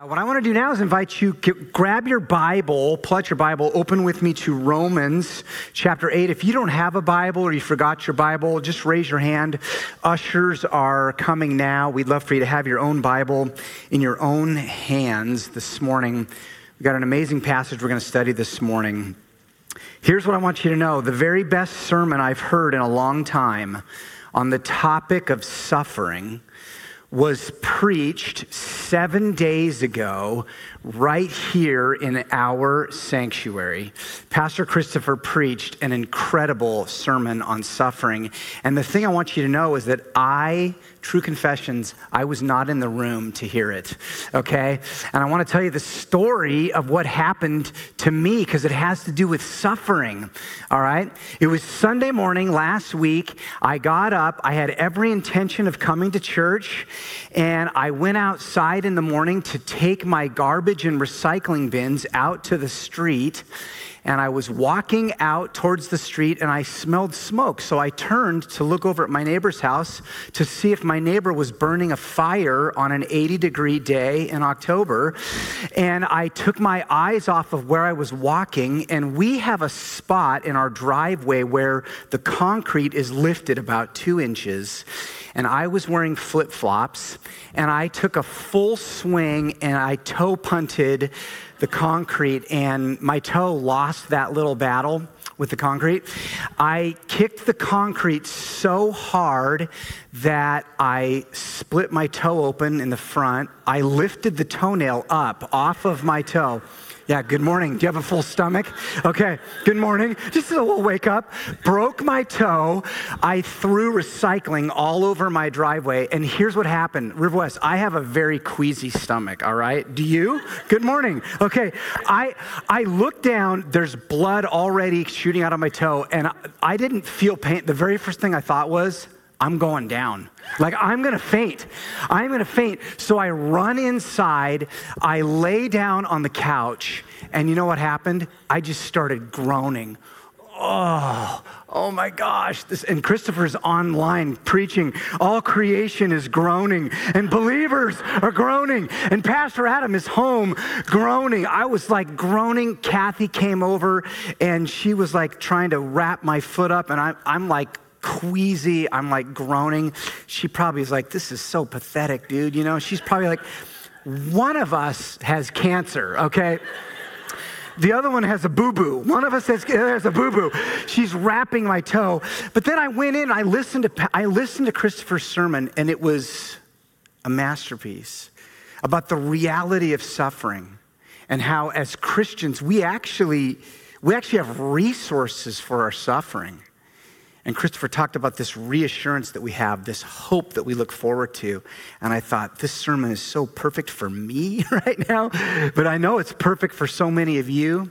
Uh, what I want to do now is invite you grab your Bible, pull out your Bible, open with me to Romans chapter 8. If you don't have a Bible or you forgot your Bible, just raise your hand. Ushers are coming now. We'd love for you to have your own Bible in your own hands this morning. We've got an amazing passage we're going to study this morning. Here's what I want you to know the very best sermon I've heard in a long time on the topic of suffering was preached seven days ago right here in our sanctuary. Pastor Christopher preached an incredible sermon on suffering. And the thing I want you to know is that I true confessions, I was not in the room to hear it, okay? And I want to tell you the story of what happened to me because it has to do with suffering, all right? It was Sunday morning last week. I got up, I had every intention of coming to church, and I went outside in the morning to take my garbage and recycling bins out to the street and I was walking out towards the street and I smelled smoke. So I turned to look over at my neighbor's house to see if my neighbor was burning a fire on an 80 degree day in October. And I took my eyes off of where I was walking, and we have a spot in our driveway where the concrete is lifted about two inches and I was wearing flip flops, and I took a full swing and I toe punted the concrete, and my toe lost that little battle with the concrete. I kicked the concrete so hard that I split my toe open in the front. I lifted the toenail up off of my toe. Yeah, good morning. Do you have a full stomach? Okay, good morning. Just a little wake up. Broke my toe. I threw recycling all over my driveway. And here's what happened River West, I have a very queasy stomach, all right? Do you? Good morning. Okay, I, I look down, there's blood already shooting out of my toe, and I didn't feel pain. The very first thing I thought was, I'm going down. Like, I'm gonna faint. I'm gonna faint. So I run inside, I lay down on the couch, and you know what happened? I just started groaning. Oh, oh my gosh. This, and Christopher's online preaching. All creation is groaning, and believers are groaning. And Pastor Adam is home groaning. I was like groaning. Kathy came over, and she was like trying to wrap my foot up, and I, I'm like queasy. I'm like groaning. She probably is like, This is so pathetic, dude. You know, she's probably like, One of us has cancer, okay? The other one has a boo boo. One of us has, has a boo boo. She's wrapping my toe. But then I went in, I listened to, I listened to Christopher's sermon, and it was a masterpiece about the reality of suffering and how, as Christians, we actually, we actually have resources for our suffering. And Christopher talked about this reassurance that we have, this hope that we look forward to. And I thought, this sermon is so perfect for me right now, but I know it's perfect for so many of you.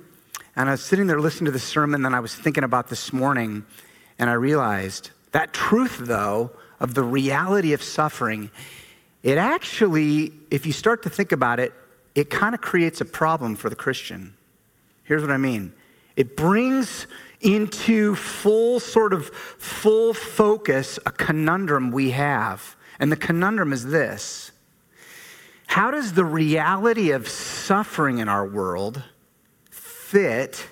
And I was sitting there listening to the sermon, and I was thinking about this morning, and I realized that truth, though, of the reality of suffering, it actually, if you start to think about it, it kind of creates a problem for the Christian. Here's what I mean it brings into full sort of full focus a conundrum we have. And the conundrum is this How does the reality of suffering in our world fit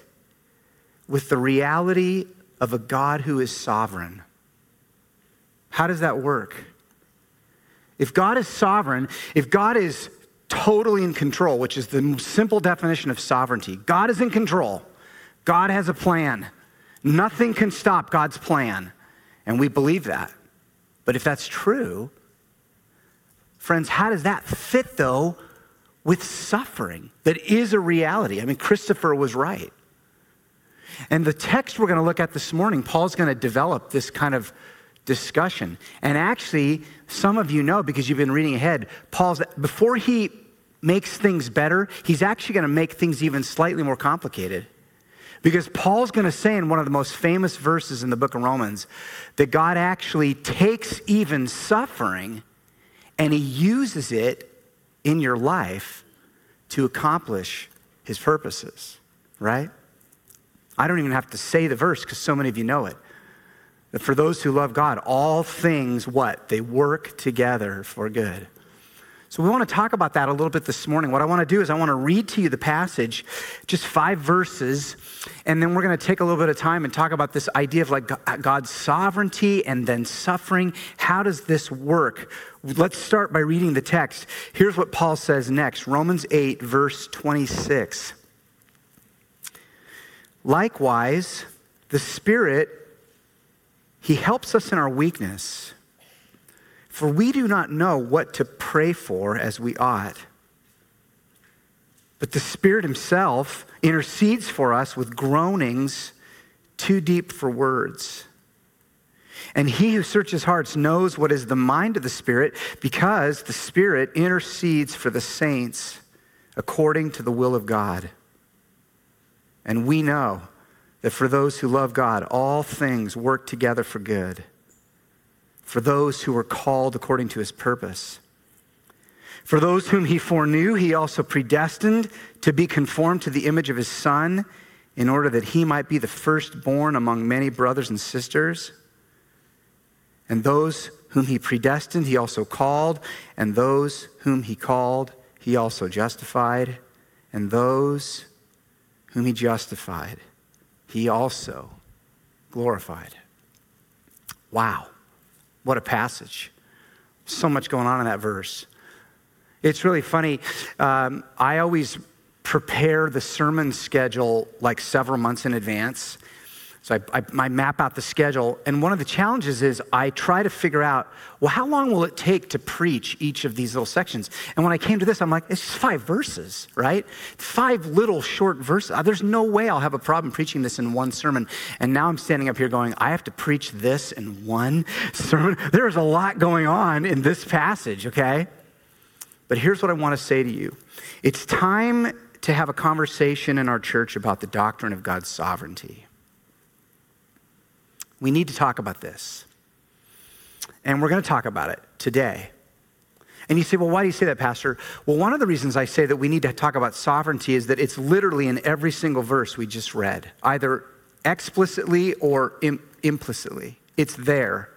with the reality of a God who is sovereign? How does that work? If God is sovereign, if God is totally in control, which is the simple definition of sovereignty, God is in control. God has a plan. Nothing can stop God's plan. And we believe that. But if that's true, friends, how does that fit, though, with suffering that is a reality? I mean, Christopher was right. And the text we're going to look at this morning, Paul's going to develop this kind of discussion. And actually, some of you know because you've been reading ahead, Paul's, before he makes things better, he's actually going to make things even slightly more complicated. Because Paul's going to say in one of the most famous verses in the book of Romans that God actually takes even suffering and he uses it in your life to accomplish his purposes, right? I don't even have to say the verse because so many of you know it. That for those who love God, all things what? They work together for good. So, we want to talk about that a little bit this morning. What I want to do is, I want to read to you the passage, just five verses, and then we're going to take a little bit of time and talk about this idea of like God's sovereignty and then suffering. How does this work? Let's start by reading the text. Here's what Paul says next Romans 8, verse 26. Likewise, the Spirit, He helps us in our weakness. For we do not know what to pray for as we ought. But the Spirit Himself intercedes for us with groanings too deep for words. And he who searches hearts knows what is the mind of the Spirit because the Spirit intercedes for the saints according to the will of God. And we know that for those who love God, all things work together for good for those who were called according to his purpose. For those whom he foreknew, he also predestined to be conformed to the image of his Son, in order that he might be the firstborn among many brothers and sisters. And those whom he predestined, he also called, and those whom he called, he also justified, and those whom he justified, he also glorified. Wow. What a passage. So much going on in that verse. It's really funny. Um, I always prepare the sermon schedule like several months in advance. So I, I, I, map out the schedule. And one of the challenges is I try to figure out, well, how long will it take to preach each of these little sections? And when I came to this, I'm like, it's just five verses, right? Five little short verses. Uh, there's no way I'll have a problem preaching this in one sermon. And now I'm standing up here going, I have to preach this in one sermon. There's a lot going on in this passage, okay? But here's what I want to say to you it's time to have a conversation in our church about the doctrine of God's sovereignty. We need to talk about this. And we're going to talk about it today. And you say, well, why do you say that, Pastor? Well, one of the reasons I say that we need to talk about sovereignty is that it's literally in every single verse we just read, either explicitly or Im- implicitly. It's there.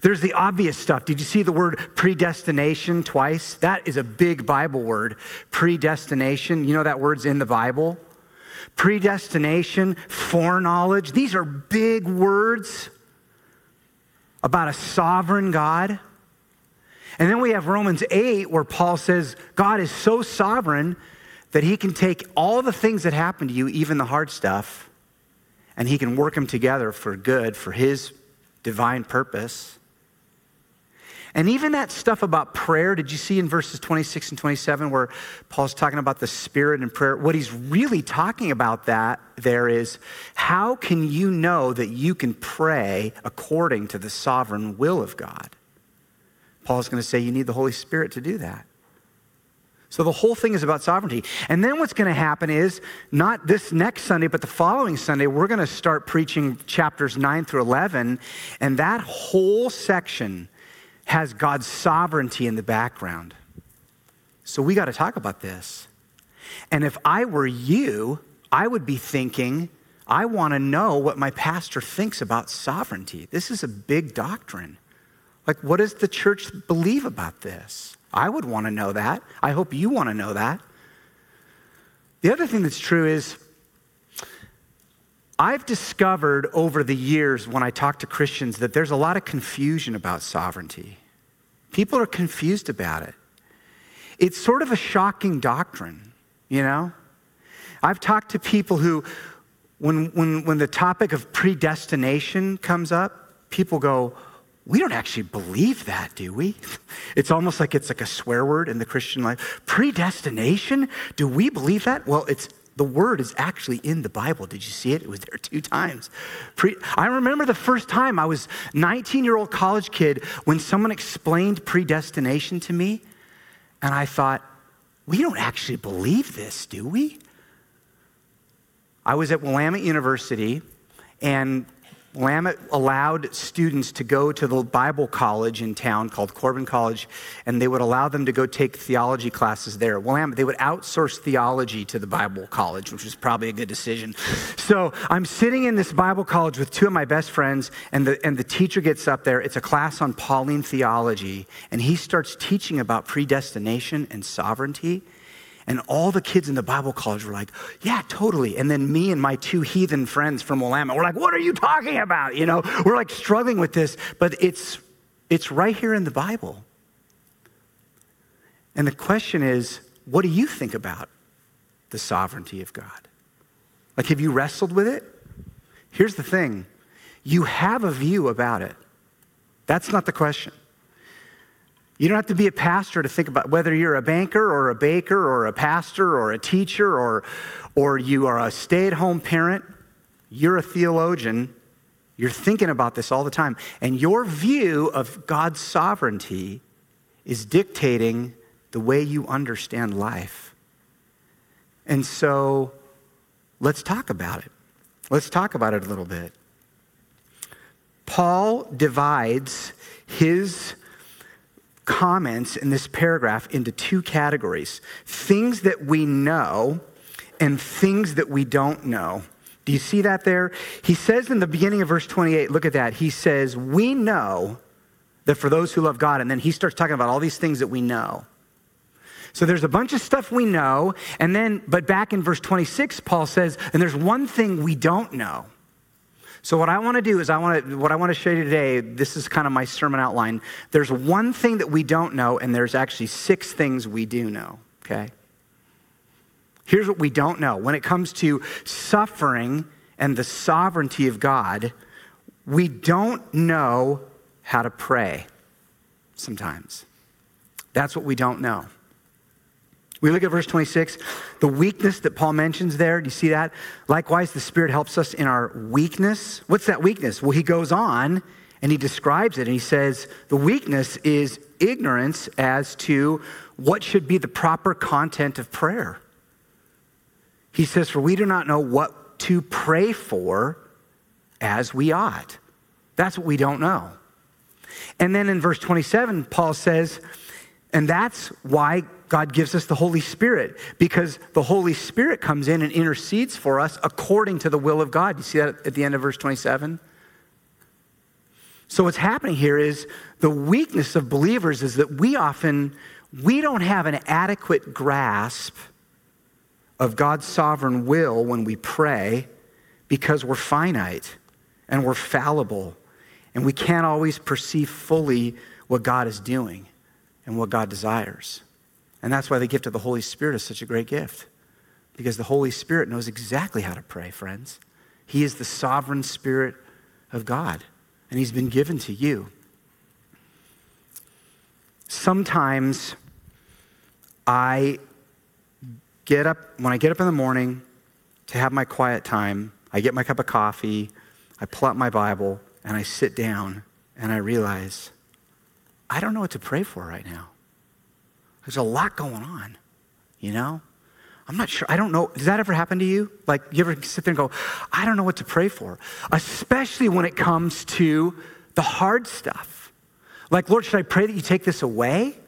There's the obvious stuff. Did you see the word predestination twice? That is a big Bible word. Predestination. You know that word's in the Bible? Predestination, foreknowledge. These are big words about a sovereign God. And then we have Romans 8, where Paul says God is so sovereign that he can take all the things that happen to you, even the hard stuff, and he can work them together for good, for his divine purpose. And even that stuff about prayer, did you see in verses 26 and 27 where Paul's talking about the spirit and prayer? What he's really talking about that there is how can you know that you can pray according to the sovereign will of God? Paul's going to say you need the Holy Spirit to do that. So the whole thing is about sovereignty. And then what's going to happen is not this next Sunday, but the following Sunday, we're going to start preaching chapters 9 through 11. And that whole section has God's sovereignty in the background. So we got to talk about this. And if I were you, I would be thinking, I want to know what my pastor thinks about sovereignty. This is a big doctrine. Like, what does the church believe about this? I would want to know that. I hope you want to know that. The other thing that's true is, I've discovered over the years when I talk to Christians that there's a lot of confusion about sovereignty. People are confused about it. It's sort of a shocking doctrine, you know? I've talked to people who, when, when, when the topic of predestination comes up, people go, we don't actually believe that, do we? It's almost like it's like a swear word in the Christian life. Predestination? Do we believe that? Well, it's the word is actually in the Bible. Did you see it? It was there two times. Pre- I remember the first time I was 19 year old college kid when someone explained predestination to me, and I thought, we don't actually believe this, do we? I was at Willamette University, and Willamette allowed students to go to the Bible college in town called Corban College, and they would allow them to go take theology classes there. Willamette, they would outsource theology to the Bible college, which was probably a good decision. So I'm sitting in this Bible college with two of my best friends, and the, and the teacher gets up there. It's a class on Pauline theology, and he starts teaching about predestination and sovereignty. And all the kids in the Bible college were like, yeah, totally. And then me and my two heathen friends from Willamette were like, what are you talking about? You know, we're like struggling with this, but it's, it's right here in the Bible. And the question is, what do you think about the sovereignty of God? Like, have you wrestled with it? Here's the thing you have a view about it. That's not the question. You don't have to be a pastor to think about whether you're a banker or a baker or a pastor or a teacher or, or you are a stay at home parent. You're a theologian. You're thinking about this all the time. And your view of God's sovereignty is dictating the way you understand life. And so let's talk about it. Let's talk about it a little bit. Paul divides his comments in this paragraph into two categories things that we know and things that we don't know. Do you see that there? He says in the beginning of verse 28, look at that. He says, We know that for those who love God, and then he starts talking about all these things that we know. So there's a bunch of stuff we know, and then, but back in verse 26, Paul says, and there's one thing we don't know. So what I want to do is I want to what I want to show you today, this is kind of my sermon outline. There's one thing that we don't know and there's actually six things we do know, okay? Here's what we don't know. When it comes to suffering and the sovereignty of God, we don't know how to pray sometimes. That's what we don't know. We look at verse 26, the weakness that Paul mentions there. Do you see that? Likewise, the Spirit helps us in our weakness. What's that weakness? Well, he goes on and he describes it and he says the weakness is ignorance as to what should be the proper content of prayer. He says, For we do not know what to pray for as we ought. That's what we don't know. And then in verse 27, Paul says, and that's why God gives us the Holy Spirit, because the Holy Spirit comes in and intercedes for us according to the will of God. You see that at the end of verse 27? So what's happening here is the weakness of believers is that we often we don't have an adequate grasp of God's sovereign will when we pray because we're finite and we're fallible and we can't always perceive fully what God is doing and what God desires. And that's why the gift of the Holy Spirit is such a great gift. Because the Holy Spirit knows exactly how to pray, friends. He is the sovereign Spirit of God, and He's been given to you. Sometimes I get up, when I get up in the morning to have my quiet time, I get my cup of coffee, I pull out my Bible, and I sit down and I realize I don't know what to pray for right now. There's a lot going on, you know? I'm not sure. I don't know. Does that ever happen to you? Like, you ever sit there and go, I don't know what to pray for? Especially when it comes to the hard stuff. Like, Lord, should I pray that you take this away?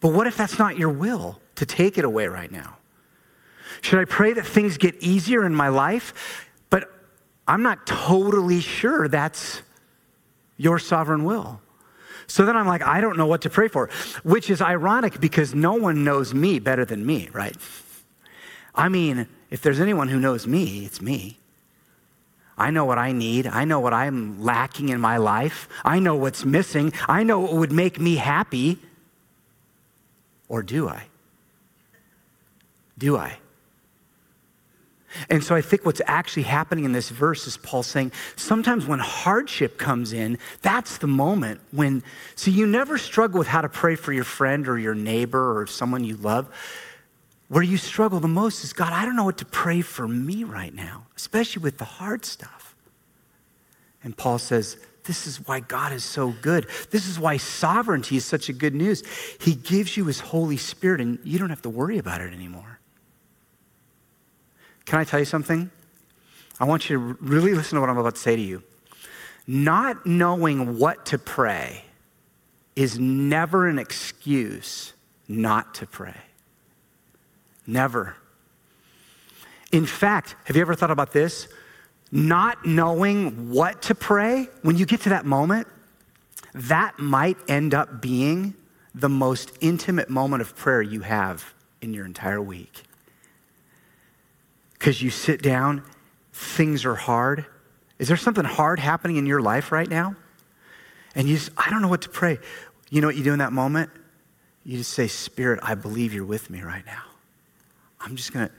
But what if that's not your will to take it away right now? Should I pray that things get easier in my life? But I'm not totally sure that's your sovereign will. So then I'm like, I don't know what to pray for, which is ironic because no one knows me better than me, right? I mean, if there's anyone who knows me, it's me. I know what I need. I know what I'm lacking in my life. I know what's missing. I know what would make me happy. Or do I? Do I? And so I think what's actually happening in this verse is Paul saying sometimes when hardship comes in, that's the moment when, so you never struggle with how to pray for your friend or your neighbor or someone you love. Where you struggle the most is God, I don't know what to pray for me right now, especially with the hard stuff. And Paul says, this is why God is so good. This is why sovereignty is such a good news. He gives you his Holy Spirit, and you don't have to worry about it anymore. Can I tell you something? I want you to really listen to what I'm about to say to you. not knowing what to pray is never an excuse not to pray. Never. In fact, have you ever thought about this? Not knowing what to pray, when you get to that moment, that might end up being the most intimate moment of prayer you have in your entire week. Because you sit down, things are hard. Is there something hard happening in your life right now? And you just, I don't know what to pray. You know what you do in that moment? You just say, Spirit, I believe you're with me right now. I'm just going to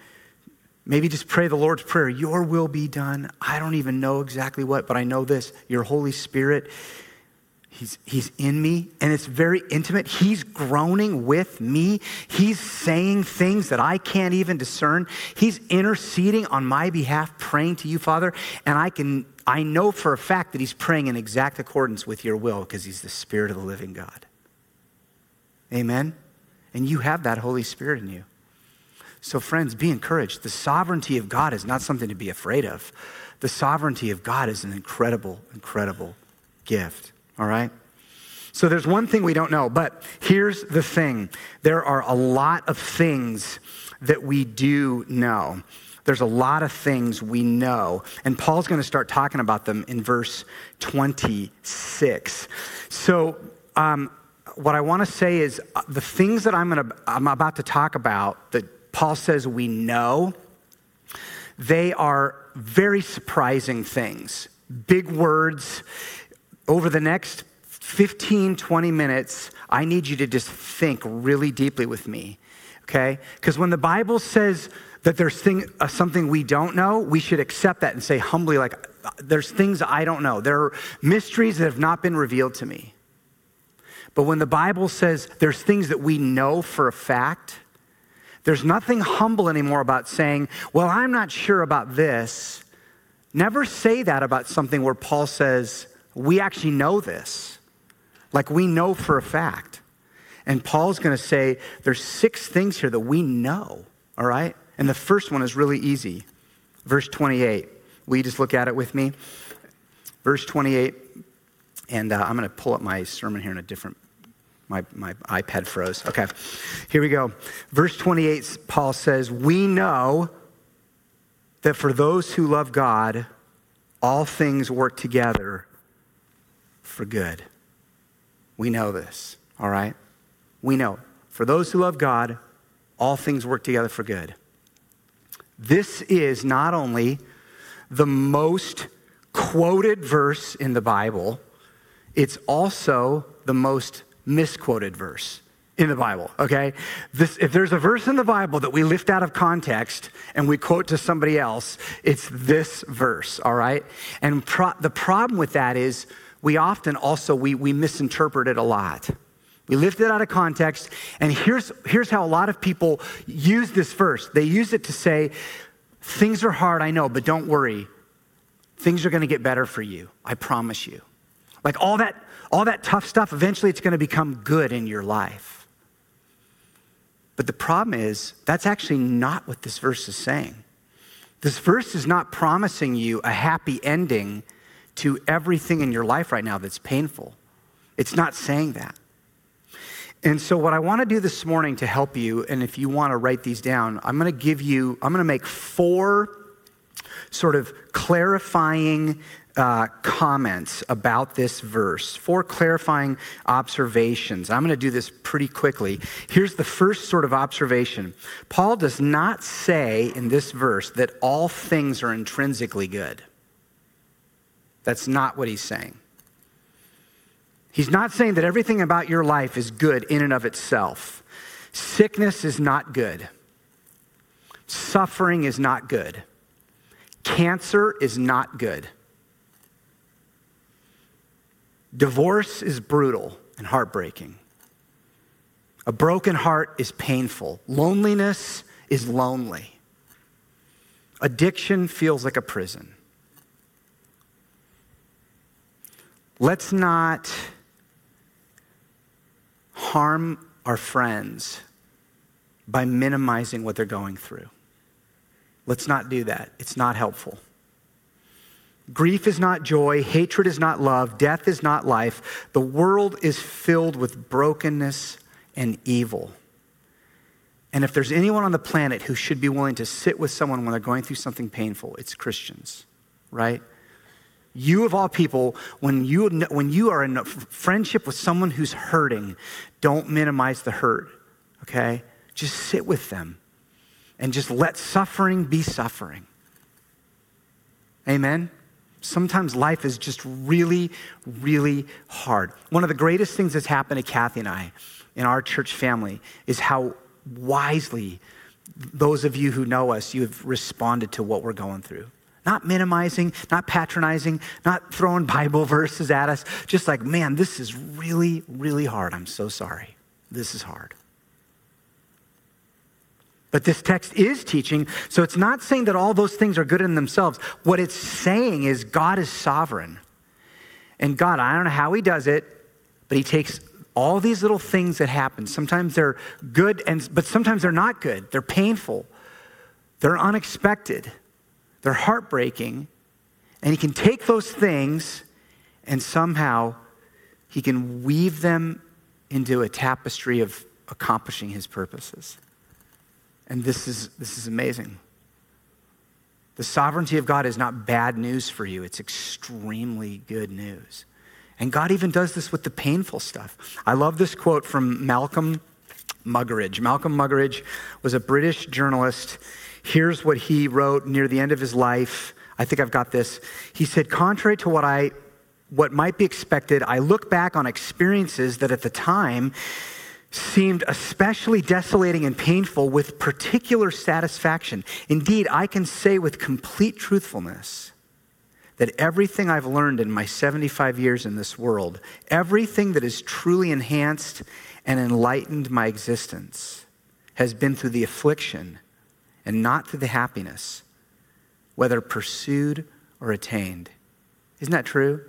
maybe just pray the Lord's Prayer. Your will be done. I don't even know exactly what, but I know this. Your Holy Spirit, He's, he's in me, and it's very intimate. He's groaning with me. He's saying things that I can't even discern. He's interceding on my behalf, praying to you, Father. And I can I know for a fact that he's praying in exact accordance with your will because he's the Spirit of the living God. Amen? And you have that Holy Spirit in you. So, friends, be encouraged. The sovereignty of God is not something to be afraid of. The sovereignty of God is an incredible, incredible gift. All right? So there's one thing we don't know, but here's the thing there are a lot of things that we do know. There's a lot of things we know. And Paul's going to start talking about them in verse 26. So, um, what I want to say is uh, the things that I'm, gonna, I'm about to talk about that Paul says we know, they are very surprising things. Big words. Over the next 15, 20 minutes, I need you to just think really deeply with me, okay? Because when the Bible says that there's thing, uh, something we don't know, we should accept that and say humbly, like, uh, there's things I don't know. There are mysteries that have not been revealed to me. But when the Bible says there's things that we know for a fact, there's nothing humble anymore about saying, well, I'm not sure about this. Never say that about something where Paul says, we actually know this. Like we know for a fact. And Paul's going to say there's six things here that we know, all right? And the first one is really easy. Verse 28. Will you just look at it with me? Verse 28. And uh, I'm going to pull up my sermon here in a different my, my iPad froze. Okay, here we go. Verse 28, Paul says, We know that for those who love God, all things work together for good. We know this, all right? We know. For those who love God, all things work together for good. This is not only the most quoted verse in the Bible, it's also the most misquoted verse in the Bible, okay? This, if there's a verse in the Bible that we lift out of context and we quote to somebody else, it's this verse, all right? And pro- the problem with that is we often also, we, we misinterpret it a lot. We lift it out of context, and here's, here's how a lot of people use this verse. They use it to say, things are hard, I know, but don't worry. Things are going to get better for you. I promise you. Like all that, all that tough stuff, eventually it's going to become good in your life. But the problem is, that's actually not what this verse is saying. This verse is not promising you a happy ending to everything in your life right now that's painful. It's not saying that. And so, what I want to do this morning to help you, and if you want to write these down, I'm going to give you, I'm going to make four sort of clarifying uh, comments about this verse, four clarifying observations. I'm going to do this pretty quickly. Here's the first sort of observation Paul does not say in this verse that all things are intrinsically good. That's not what he's saying. He's not saying that everything about your life is good in and of itself. Sickness is not good. Suffering is not good. Cancer is not good. Divorce is brutal and heartbreaking. A broken heart is painful. Loneliness is lonely. Addiction feels like a prison. Let's not harm our friends by minimizing what they're going through. Let's not do that. It's not helpful. Grief is not joy, hatred is not love, death is not life. The world is filled with brokenness and evil. And if there's anyone on the planet who should be willing to sit with someone when they're going through something painful, it's Christians, right? You, of all people, when you, when you are in friendship with someone who's hurting, don't minimize the hurt, okay? Just sit with them and just let suffering be suffering. Amen? Sometimes life is just really, really hard. One of the greatest things that's happened to Kathy and I in our church family is how wisely those of you who know us, you have responded to what we're going through. Not minimizing, not patronizing, not throwing Bible verses at us. Just like, man, this is really, really hard. I'm so sorry. This is hard. But this text is teaching, so it's not saying that all those things are good in themselves. What it's saying is God is sovereign. And God, I don't know how He does it, but He takes all these little things that happen. Sometimes they're good, and, but sometimes they're not good. They're painful, they're unexpected, they're heartbreaking. And He can take those things and somehow He can weave them into a tapestry of accomplishing His purposes. And this is, this is amazing. The sovereignty of God is not bad news for you, it's extremely good news. And God even does this with the painful stuff. I love this quote from Malcolm Muggeridge. Malcolm Muggeridge was a British journalist. Here's what he wrote near the end of his life. I think I've got this. He said, Contrary to what I what might be expected, I look back on experiences that at the time seemed especially desolating and painful with particular satisfaction. Indeed, I can say with complete truthfulness that everything I've learned in my 75 years in this world, everything that has truly enhanced and enlightened my existence, has been through the affliction and not through the happiness, whether pursued or attained. Isn't that true?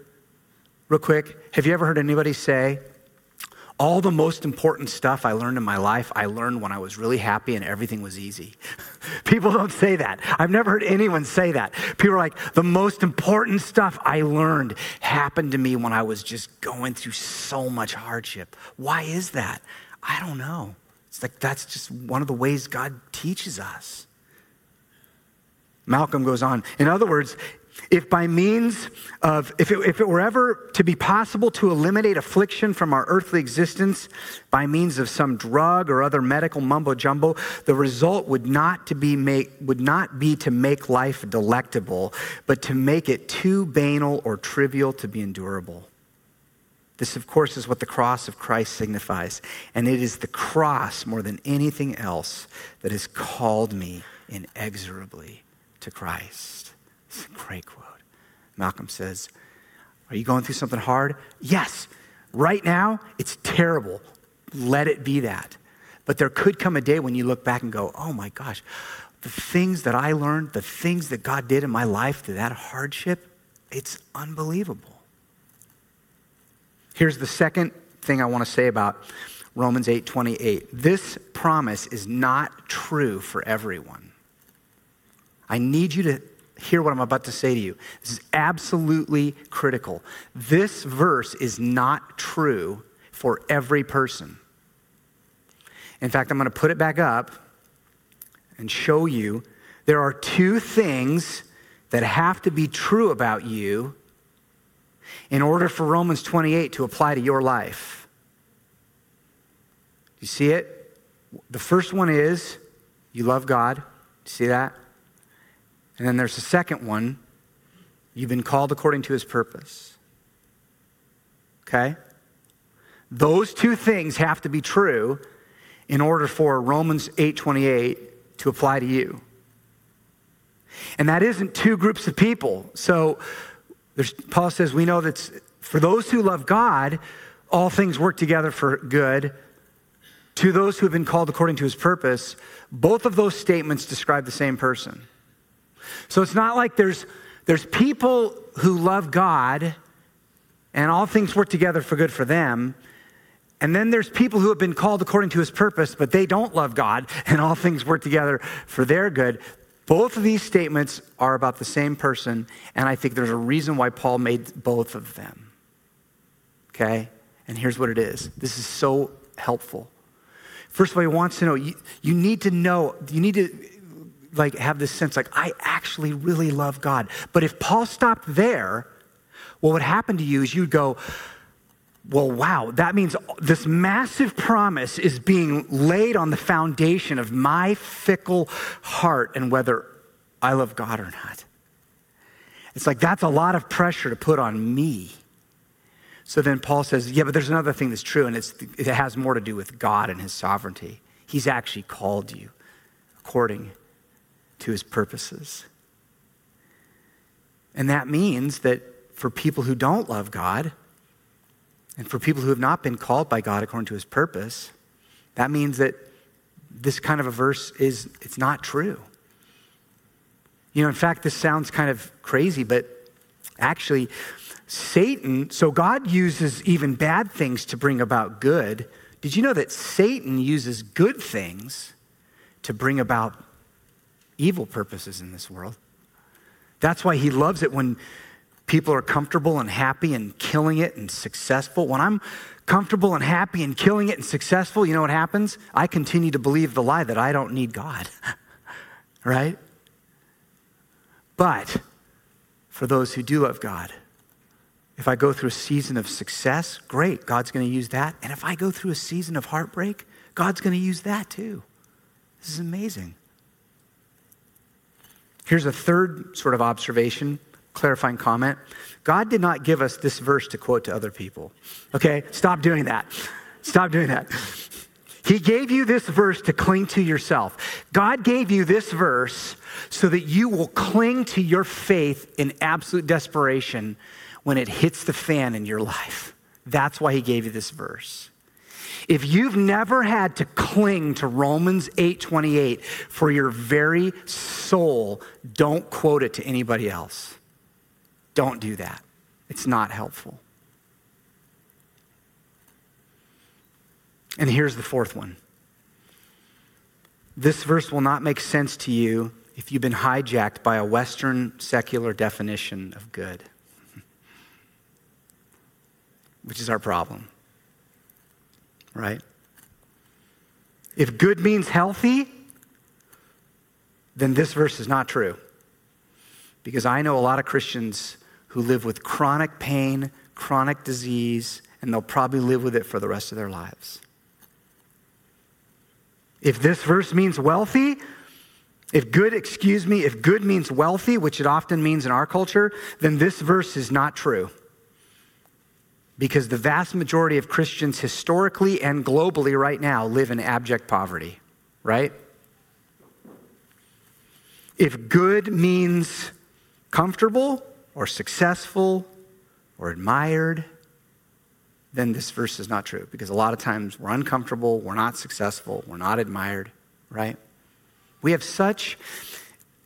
Real quick, have you ever heard anybody say, all the most important stuff I learned in my life, I learned when I was really happy and everything was easy. People don't say that. I've never heard anyone say that. People are like, the most important stuff I learned happened to me when I was just going through so much hardship. Why is that? I don't know. It's like that's just one of the ways God teaches us. Malcolm goes on. In other words, if by means of, if it, if it were ever to be possible to eliminate affliction from our earthly existence by means of some drug or other medical mumbo jumbo, the result would not, to be make, would not be to make life delectable, but to make it too banal or trivial to be endurable. This, of course, is what the cross of Christ signifies. And it is the cross more than anything else that has called me inexorably to Christ. It's a great quote. Malcolm says, Are you going through something hard? Yes. Right now, it's terrible. Let it be that. But there could come a day when you look back and go, Oh my gosh, the things that I learned, the things that God did in my life through that hardship, it's unbelievable. Here's the second thing I want to say about Romans 8:28. This promise is not true for everyone. I need you to hear what I'm about to say to you. This is absolutely critical. This verse is not true for every person. In fact, I'm going to put it back up and show you there are two things that have to be true about you in order for Romans 28 to apply to your life. Do You see it? The first one is you love God. See that? And then there's the second one you've been called according to his purpose. Okay? Those two things have to be true in order for Romans 8:28 to apply to you. And that isn't two groups of people. So Paul says we know that for those who love God, all things work together for good. To those who have been called according to his purpose, both of those statements describe the same person. So it's not like there's, there's people who love God and all things work together for good for them. And then there's people who have been called according to his purpose, but they don't love God and all things work together for their good. Both of these statements are about the same person, and I think there's a reason why Paul made both of them. Okay? And here's what it is this is so helpful. First of all, he wants to know you, you need to know, you need to like have this sense like, I actually really love God. But if Paul stopped there, well, what would happen to you is you'd go, well, wow, that means this massive promise is being laid on the foundation of my fickle heart and whether I love God or not. It's like that's a lot of pressure to put on me. So then Paul says, yeah, but there's another thing that's true, and it has more to do with God and his sovereignty. He's actually called you according to his purposes. And that means that for people who don't love God, and for people who have not been called by God according to his purpose, that means that this kind of a verse is it's not true. You know, in fact, this sounds kind of crazy, but actually, Satan, so God uses even bad things to bring about good. Did you know that Satan uses good things to bring about evil purposes in this world? That's why he loves it when people are comfortable and happy and killing it and successful. When I'm comfortable and happy and killing it and successful, you know what happens? I continue to believe the lie that I don't need God, right? But for those who do love God, if I go through a season of success, great, God's going to use that. And if I go through a season of heartbreak, God's going to use that too. This is amazing. Here's a third sort of observation clarifying comment. God did not give us this verse to quote to other people. Okay? Stop doing that. Stop doing that. He gave you this verse to cling to yourself. God gave you this verse so that you will cling to your faith in absolute desperation when it hits the fan in your life. That's why he gave you this verse. If you've never had to cling to Romans 8:28 for your very soul, don't quote it to anybody else. Don't do that. It's not helpful. And here's the fourth one. This verse will not make sense to you if you've been hijacked by a Western secular definition of good, which is our problem, right? If good means healthy, then this verse is not true. Because I know a lot of Christians who live with chronic pain, chronic disease, and they'll probably live with it for the rest of their lives. If this verse means wealthy, if good, excuse me, if good means wealthy, which it often means in our culture, then this verse is not true. Because the vast majority of Christians historically and globally right now live in abject poverty, right? If good means comfortable, or successful or admired, then this verse is not true because a lot of times we're uncomfortable, we're not successful, we're not admired, right? We have such,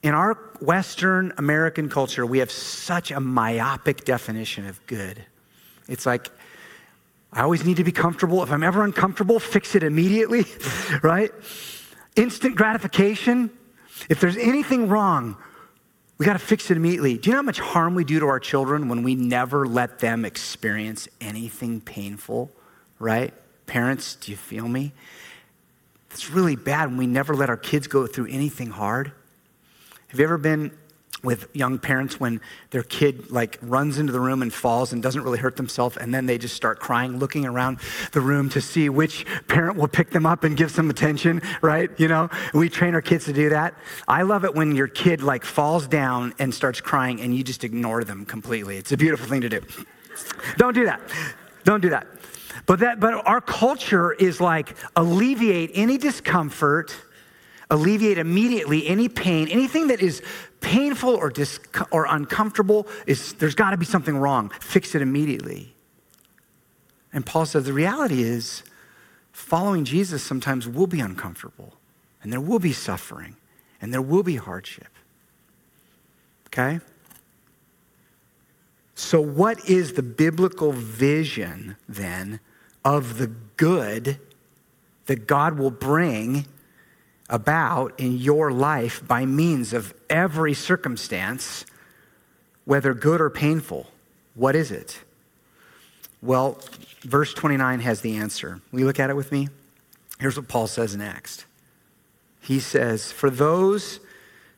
in our Western American culture, we have such a myopic definition of good. It's like, I always need to be comfortable. If I'm ever uncomfortable, fix it immediately, right? Instant gratification. If there's anything wrong, we got to fix it immediately. Do you know how much harm we do to our children when we never let them experience anything painful, right? Parents, do you feel me? It's really bad when we never let our kids go through anything hard. Have you ever been with young parents when their kid like runs into the room and falls and doesn't really hurt themselves and then they just start crying looking around the room to see which parent will pick them up and give some attention right? You know we train our kids to do that. I love it when your kid like falls down and starts crying and you just ignore them completely. It's a beautiful thing to do. Don't do that. Don't do that. But that but our culture is like alleviate any discomfort alleviate immediately any pain anything that is painful or, dis- or uncomfortable, is, there's got to be something wrong. Fix it immediately. And Paul says the reality is following Jesus sometimes will be uncomfortable, and there will be suffering, and there will be hardship. Okay? So, what is the biblical vision then of the good that God will bring about in your life by means of every circumstance, whether good or painful? What is it? Well, verse 29 has the answer. Will you look at it with me? Here's what Paul says next. He says, For those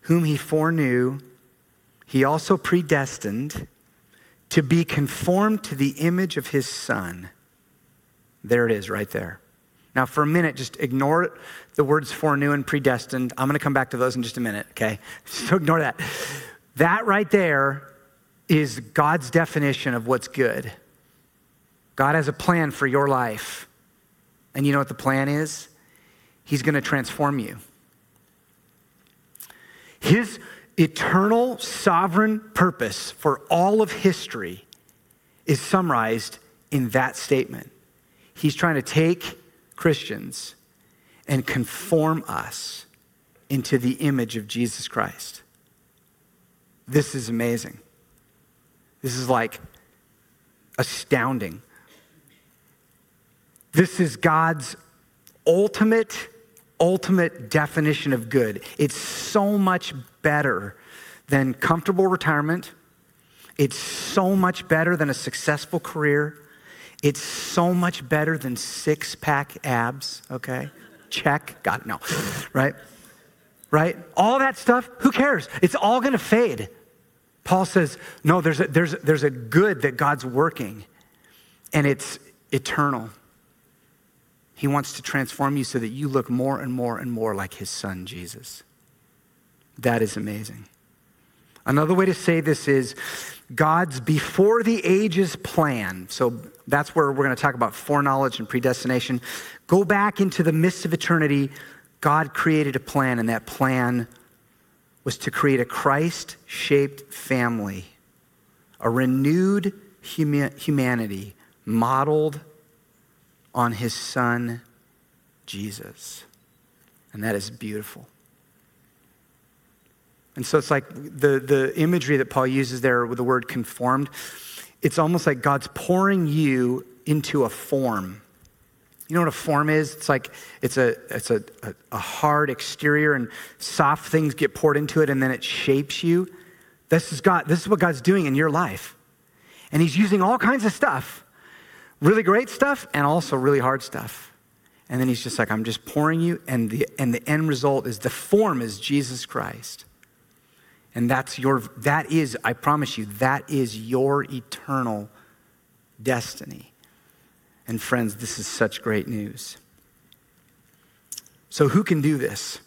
whom he foreknew, he also predestined to be conformed to the image of his son. There it is, right there. Now, for a minute, just ignore the words foreknew and predestined. I'm going to come back to those in just a minute, okay? So ignore that. That right there is God's definition of what's good. God has a plan for your life. And you know what the plan is? He's going to transform you. His eternal sovereign purpose for all of history is summarized in that statement. He's trying to take Christians and conform us into the image of Jesus Christ. This is amazing. This is like astounding. This is God's ultimate, ultimate definition of good. It's so much better than comfortable retirement. It's so much better than a successful career. It's so much better than six pack abs, okay? Check. Got it. No. Right? Right? All that stuff, who cares? It's all going to fade. Paul says, no, there's a, there's, there's a good that God's working, and it's eternal. He wants to transform you so that you look more and more and more like his son, Jesus. That is amazing. Another way to say this is God's before the ages plan. So that's where we're going to talk about foreknowledge and predestination. Go back into the mists of eternity. God created a plan, and that plan was to create a Christ shaped family, a renewed humanity modeled on his son, Jesus. And that is beautiful. And so it's like the, the imagery that Paul uses there with the word conformed, it's almost like God's pouring you into a form. You know what a form is? It's like it's a it's a, a, a, hard exterior and soft things get poured into it and then it shapes you. This is God, this is what God's doing in your life. And He's using all kinds of stuff really great stuff and also really hard stuff. And then he's just like, I'm just pouring you, and the, and the end result is the form is Jesus Christ. And that's your, that is, I promise you, that is your eternal destiny. And friends, this is such great news. So, who can do this?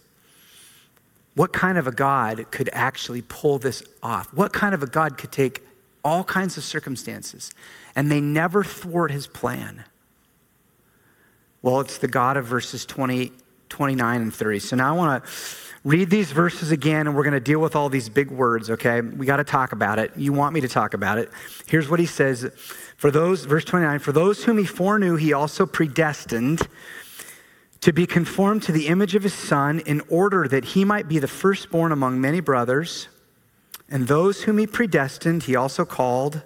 What kind of a God could actually pull this off? What kind of a God could take all kinds of circumstances and they never thwart his plan. Well, it's the God of verses 20, 29 and 30. So now I want to read these verses again, and we're going to deal with all these big words, okay? We got to talk about it. You want me to talk about it. Here's what he says For those, verse 29, for those whom he foreknew, he also predestined to be conformed to the image of his son in order that he might be the firstborn among many brothers. And those whom he predestined, he also called.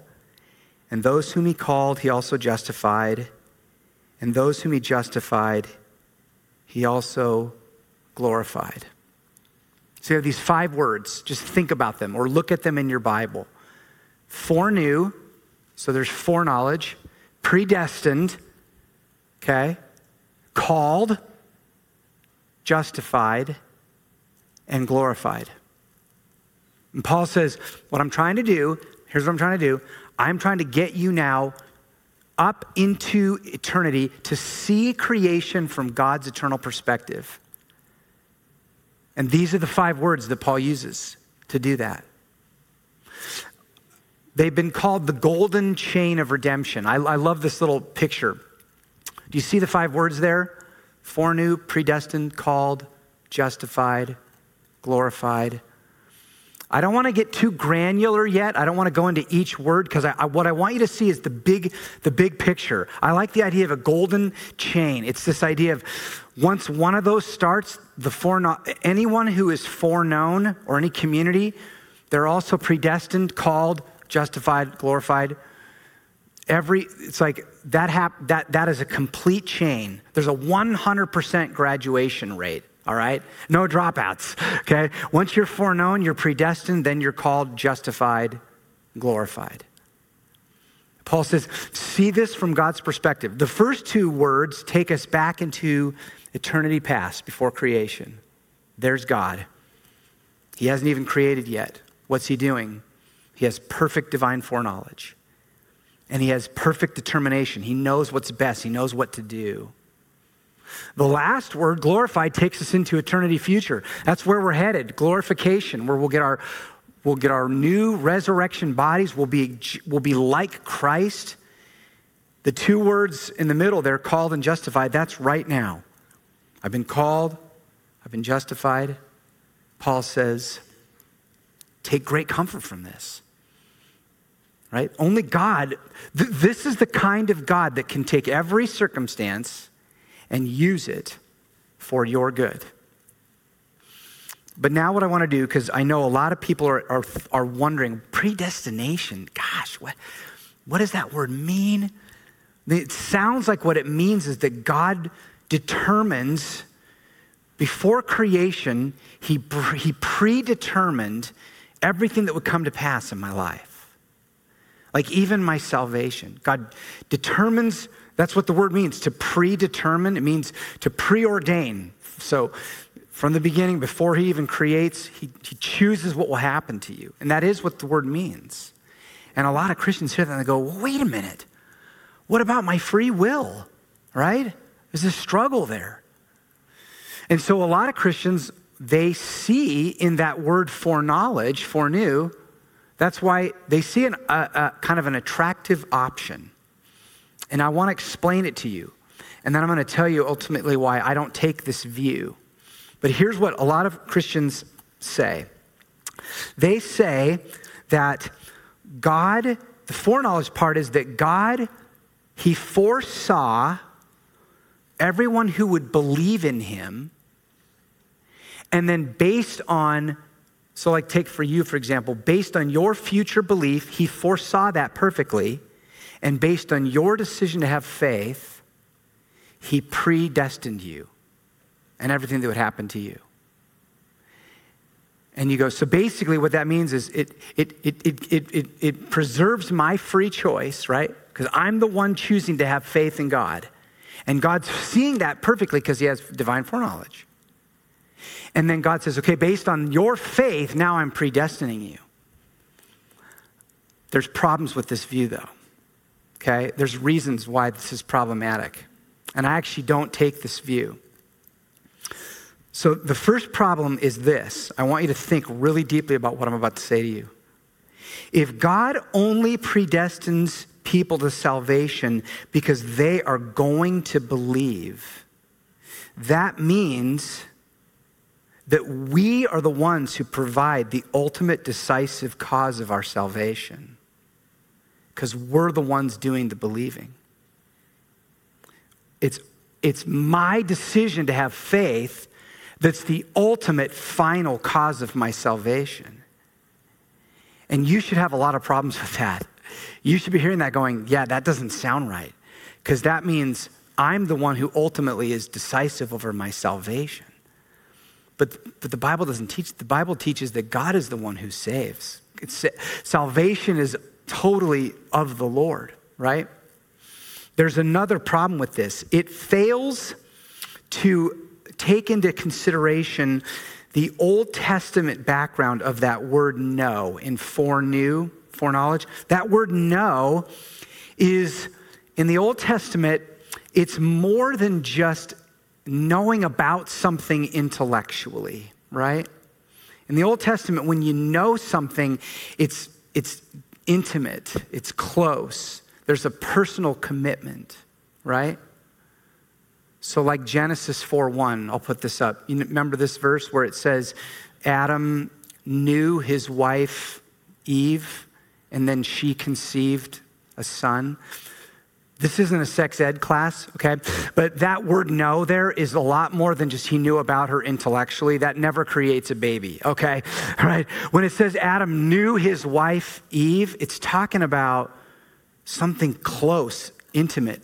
And those whom he called, he also justified. And those whom he justified, he also glorified. So you have these five words. Just think about them or look at them in your Bible. Foreknew, so there's foreknowledge. Predestined, okay? Called, justified, and glorified. And Paul says, What I'm trying to do, here's what I'm trying to do. I'm trying to get you now up into eternity to see creation from God's eternal perspective. And these are the five words that Paul uses to do that. They've been called the golden chain of redemption. I, I love this little picture. Do you see the five words there? Foreknew, predestined, called, justified, glorified, I don't want to get too granular yet. I don't want to go into each word because what I want you to see is the big, the big picture. I like the idea of a golden chain. It's this idea of once one of those starts, the foreknown, anyone who is foreknown or any community, they're also predestined, called, justified, glorified. Every it's like that hap, that that is a complete chain. There's a 100% graduation rate all right? No dropouts, okay? Once you're foreknown, you're predestined, then you're called, justified, glorified. Paul says, see this from God's perspective. The first two words take us back into eternity past before creation. There's God. He hasn't even created yet. What's he doing? He has perfect divine foreknowledge. And he has perfect determination. He knows what's best, he knows what to do. The last word, glorified, takes us into eternity future. That's where we're headed glorification, where we'll get our, we'll get our new resurrection bodies. We'll be, we'll be like Christ. The two words in the middle, they're called and justified. That's right now. I've been called, I've been justified. Paul says, take great comfort from this. Right? Only God, th- this is the kind of God that can take every circumstance and use it for your good. But now, what I want to do, because I know a lot of people are, are, are wondering predestination, gosh, what, what does that word mean? It sounds like what it means is that God determines before creation, he, he predetermined everything that would come to pass in my life. Like even my salvation. God determines, that's what the word means, to predetermine. It means to preordain. So from the beginning, before he even creates, he, he chooses what will happen to you. And that is what the word means. And a lot of Christians hear that and they go, well, wait a minute. What about my free will? Right? There's a struggle there. And so a lot of Christians, they see in that word foreknowledge, foreknew, that's why they see an, a, a kind of an attractive option. And I want to explain it to you. And then I'm going to tell you ultimately why I don't take this view. But here's what a lot of Christians say they say that God, the foreknowledge part is that God, He foresaw everyone who would believe in Him and then based on, so like take for you, for example, based on your future belief, he foresaw that perfectly. And based on your decision to have faith, he predestined you and everything that would happen to you. And you go, so basically what that means is it, it, it, it, it, it, it preserves my free choice, right? Because I'm the one choosing to have faith in God. And God's seeing that perfectly because he has divine foreknowledge. And then God says, okay, based on your faith, now I'm predestining you. There's problems with this view, though. Okay? There's reasons why this is problematic. And I actually don't take this view. So the first problem is this I want you to think really deeply about what I'm about to say to you. If God only predestines people to salvation because they are going to believe, that means that we are the ones who provide the ultimate decisive cause of our salvation because we're the ones doing the believing. It's, it's my decision to have faith that's the ultimate final cause of my salvation. And you should have a lot of problems with that. You should be hearing that going, yeah, that doesn't sound right. Because that means I'm the one who ultimately is decisive over my salvation. But, but the Bible doesn't teach. The Bible teaches that God is the one who saves. It's, salvation is totally of the Lord, right? There's another problem with this. It fails to take into consideration the Old Testament background of that word know in foreknew, foreknowledge. That word know is in the Old Testament, it's more than just knowing about something intellectually, right? In the Old Testament, when you know something, it's, it's intimate, it's close, there's a personal commitment, right? So, like Genesis 4 1, I'll put this up. You remember this verse where it says, Adam knew his wife Eve, and then she conceived a son. This isn't a sex ed class, okay? But that word know there is a lot more than just he knew about her intellectually. That never creates a baby, okay? All right? When it says Adam knew his wife Eve, it's talking about something close, intimate,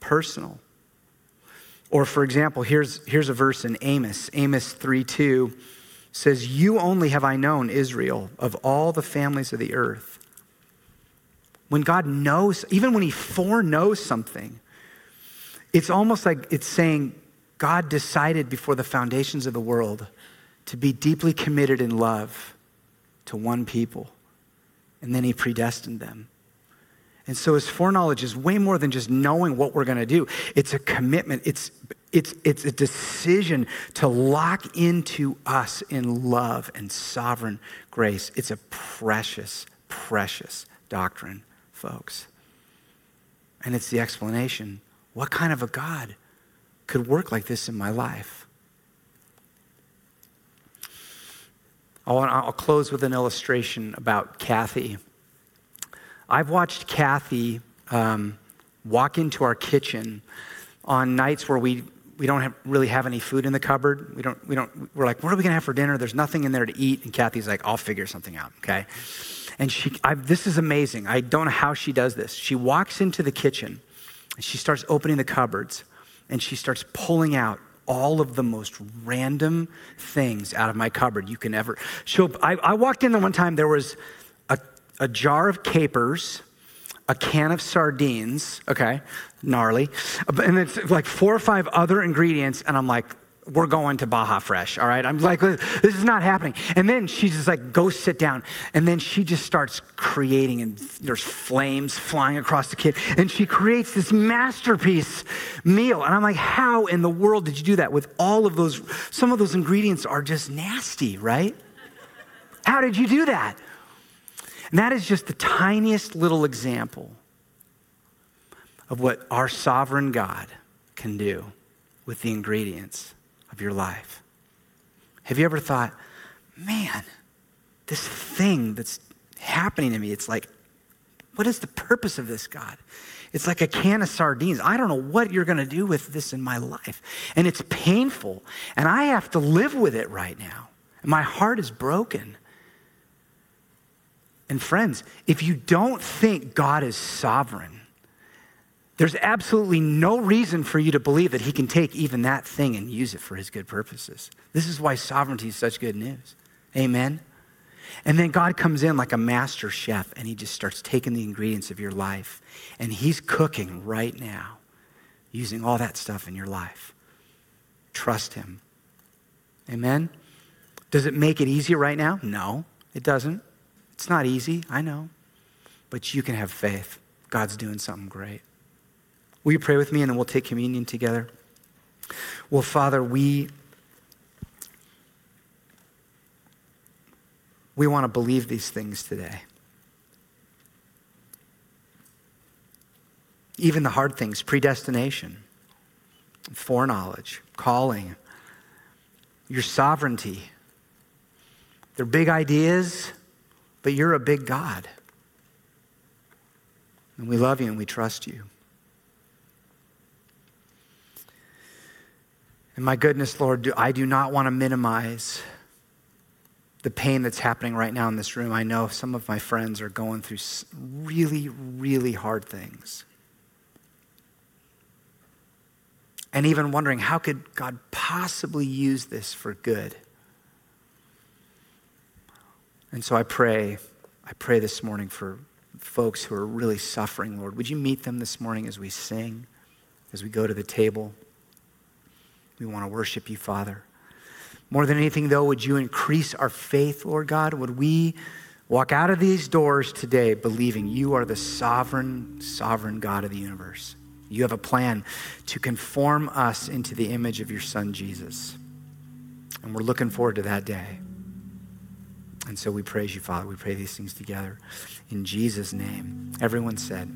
personal. Or, for example, here's, here's a verse in Amos, Amos 3 2 says, You only have I known, Israel, of all the families of the earth. When God knows, even when He foreknows something, it's almost like it's saying, God decided before the foundations of the world to be deeply committed in love to one people, and then He predestined them. And so his foreknowledge is way more than just knowing what we're going to do. It's a commitment. It's, it's, it's a decision to lock into us in love and sovereign grace. It's a precious, precious doctrine, folks. And it's the explanation. What kind of a God could work like this in my life? I'll, close with an illustration about Kathy. I've watched Kathy um, walk into our kitchen on nights where we, we don't have, really have any food in the cupboard. We don't, we don't, we're like, what are we going to have for dinner? There's nothing in there to eat. And Kathy's like, I'll figure something out, okay? And she, I, this is amazing. I don't know how she does this. She walks into the kitchen and she starts opening the cupboards and she starts pulling out all of the most random things out of my cupboard you can ever. show. I, I walked in there one time, there was a jar of capers, a can of sardines, okay, gnarly, and it's like four or five other ingredients, and I'm like, we're going to Baja Fresh, all right? I'm like, this is not happening. And then she just like, go sit down. And then she just starts creating, and there's flames flying across the kitchen. And she creates this masterpiece meal. And I'm like, how in the world did you do that with all of those? Some of those ingredients are just nasty, right? How did you do that? And that is just the tiniest little example of what our sovereign God can do with the ingredients of your life. Have you ever thought, man, this thing that's happening to me, it's like, what is the purpose of this, God? It's like a can of sardines. I don't know what you're going to do with this in my life. And it's painful. And I have to live with it right now. And my heart is broken. And friends, if you don't think God is sovereign, there's absolutely no reason for you to believe that he can take even that thing and use it for his good purposes. This is why sovereignty is such good news. Amen. And then God comes in like a master chef and he just starts taking the ingredients of your life and he's cooking right now using all that stuff in your life. Trust him. Amen. Does it make it easier right now? No, it doesn't. It's not easy, I know, but you can have faith. God's doing something great. Will you pray with me and then we'll take communion together? Well, Father, we we want to believe these things today. Even the hard things, predestination, foreknowledge, calling, your sovereignty. They're big ideas, but you're a big God. And we love you and we trust you. And my goodness, Lord, I do not want to minimize the pain that's happening right now in this room. I know some of my friends are going through really, really hard things. And even wondering how could God possibly use this for good? And so I pray, I pray this morning for folks who are really suffering, Lord. Would you meet them this morning as we sing, as we go to the table? We want to worship you, Father. More than anything, though, would you increase our faith, Lord God? Would we walk out of these doors today believing you are the sovereign, sovereign God of the universe? You have a plan to conform us into the image of your Son, Jesus. And we're looking forward to that day. And so we praise you, Father. We pray these things together in Jesus' name. Everyone said,